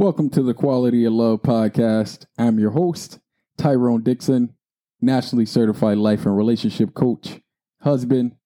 Welcome to the Quality of Love podcast. I'm your host, Tyrone Dixon, nationally certified life and relationship coach, husband,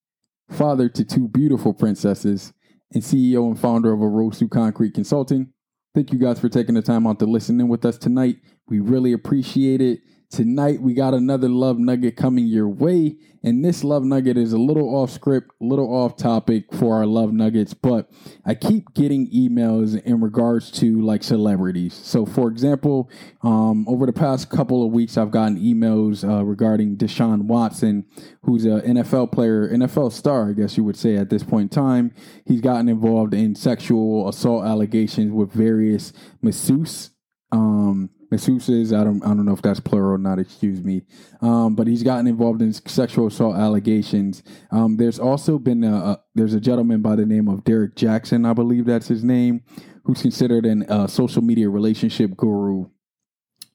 father to two beautiful princesses, and CEO and founder of a Rose Through Concrete Consulting. Thank you guys for taking the time out to listen in with us tonight. We really appreciate it. Tonight, we got another love nugget coming your way. And this love nugget is a little off script, a little off topic for our love nuggets, but I keep getting emails in regards to like celebrities. So, for example, um, over the past couple of weeks, I've gotten emails uh, regarding Deshaun Watson, who's an NFL player, NFL star, I guess you would say at this point in time. He's gotten involved in sexual assault allegations with various masseuses. Um, masseuses. I don't I don't know if that's plural or not. Excuse me. Um, but he's gotten involved in sexual assault allegations. Um, there's also been a, a, there's a gentleman by the name of Derrick Jaxn, I believe that's his name, who's considered an uh, social media relationship guru.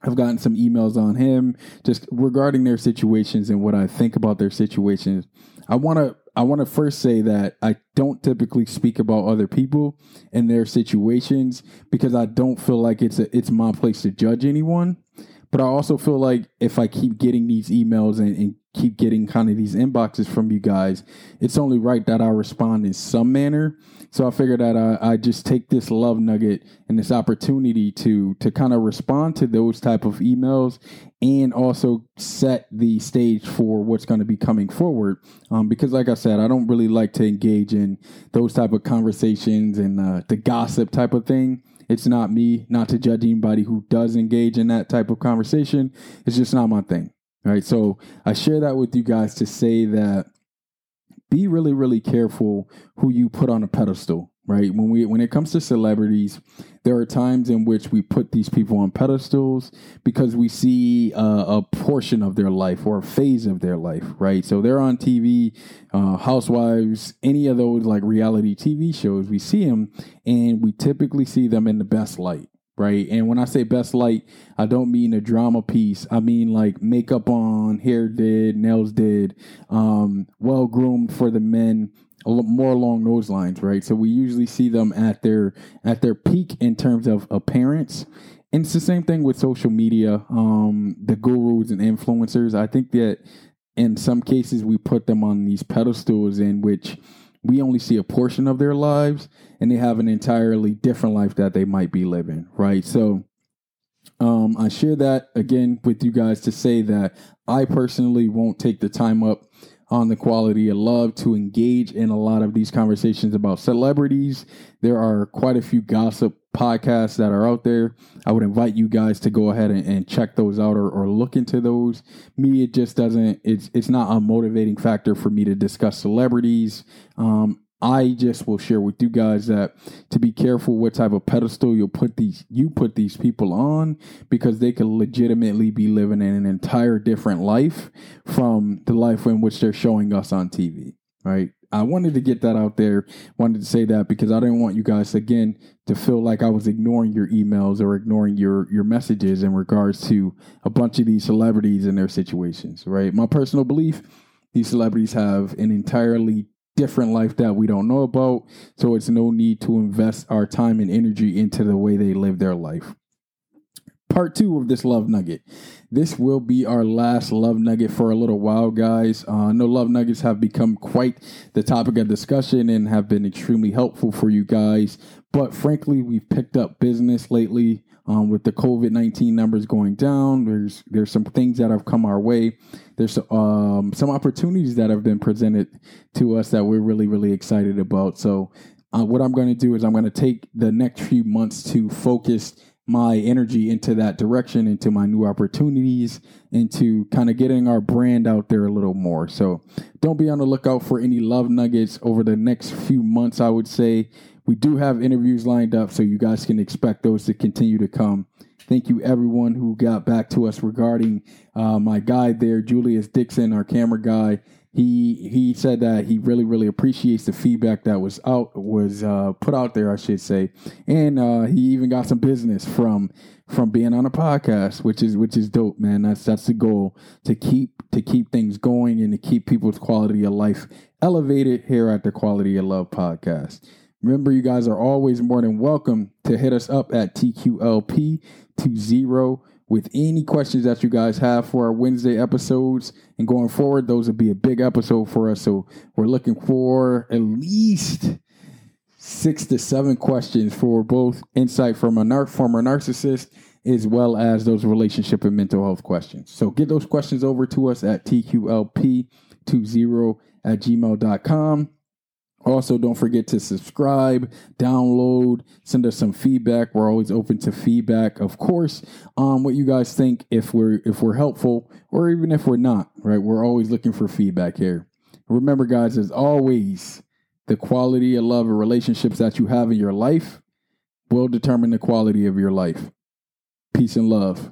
I've gotten some emails on him just regarding their situations and what I think about their situations. I want to I want to first say that I don't typically speak about other people and their situations because I don't feel like it's a, it's my place to judge anyone. But I also feel like if I keep getting these emails and, and keep getting kind of these inboxes from you guys, it's only right that I respond in some manner. So I figured that I, I just take this love nugget and this opportunity to to kind of respond to those type of emails and also set the stage for what's going to be coming forward. Um, because, like I said, I don't really like to engage in those type of conversations and uh, the gossip type of thing. It's not me, not to judge anybody who does engage in that type of conversation. It's just not my thing. Right. So I share that with you guys to say that be really, really careful who you put on a pedestal, right? When we when it comes to celebrities, there are times in which we put these people on pedestals because we see a portion of their life or a phase of their life, right? So they're on TV, uh, Housewives, any of those like reality TV shows, we see them, and we typically see them in the best light, right? And when I say best light, I don't mean a drama piece. I mean like makeup on, hair did, nails did, um, well groomed for the men, more along those lines, right? So we usually see them at their at their peak in terms of appearance. And it's the same thing with social media, um, the gurus and influencers. I think that in some cases we put them on these pedestals in which we only see a portion of their lives and they have an entirely different life that they might be living, right? So um, I share that again with you guys to say that I personally won't take the time up on the quality of love to engage in a lot of these conversations about celebrities. There are quite a few gossip podcasts that are out there. I would invite you guys to go ahead and, and check those out or, or, look into those. Me, it just doesn't. It's it's not a motivating factor for me to discuss celebrities. Um, I just will share with you guys that to be careful what type of pedestal you'll put these you put these people on because they could legitimately be living in an entire different life from the life in which they're showing us on TV. Right. I wanted to get that out there. Wanted to say that because I didn't want you guys again to feel like I was ignoring your emails or ignoring your your messages in regards to a bunch of these celebrities and their situations. Right. My personal belief these celebrities have an entirely different life that we don't know about. So it's no need to invest our time and energy into the way they live their life. Part two of this love nugget. This will be our last love nugget for a little while, guys. Uh, no love nuggets have become quite the topic of discussion and have been extremely helpful for you guys. But frankly, we've picked up business lately um, with the COVID nineteen numbers going down. There's there's some things that have come our way. There's um, some opportunities that have been presented to us that we're really really excited about. So uh, what I'm going to do is I'm going to take the next few months to focus my energy into that direction, into my new opportunities, into kind of getting our brand out there a little more. So don't be on the lookout for any love nuggets over the next few months, I would say We do have interviews lined up, so you guys can expect those to continue to come. Thank you, everyone who got back to us regarding uh, my guide there, Julius Dixon, our camera guy. He he said that he really really appreciates the feedback that was out was uh, put out there, I should say, and uh, he even got some business from from being on a podcast, which is which is dope, man. That's that's the goal to keep to keep things going and to keep people's quality of life elevated here at the Quality of Love podcast. Remember, you guys are always more than welcome to hit us up at TQLP20 with any questions that you guys have for our Wednesday episodes. And going forward, those will be a big episode for us. So we're looking for at least six to seven questions for both insight from a nar- former narcissist as well as those relationship and mental health questions. So get those questions over to us at TQLP20 at gmail.com. Also, don't forget to subscribe, download, send us some feedback. We're always open to feedback, of course. Um, what you guys think if we're if we're helpful or even if we're not, right? We're always looking for feedback here. Remember, guys, as always, the quality of love and relationships that you have in your life will determine the quality of your life. Peace and love.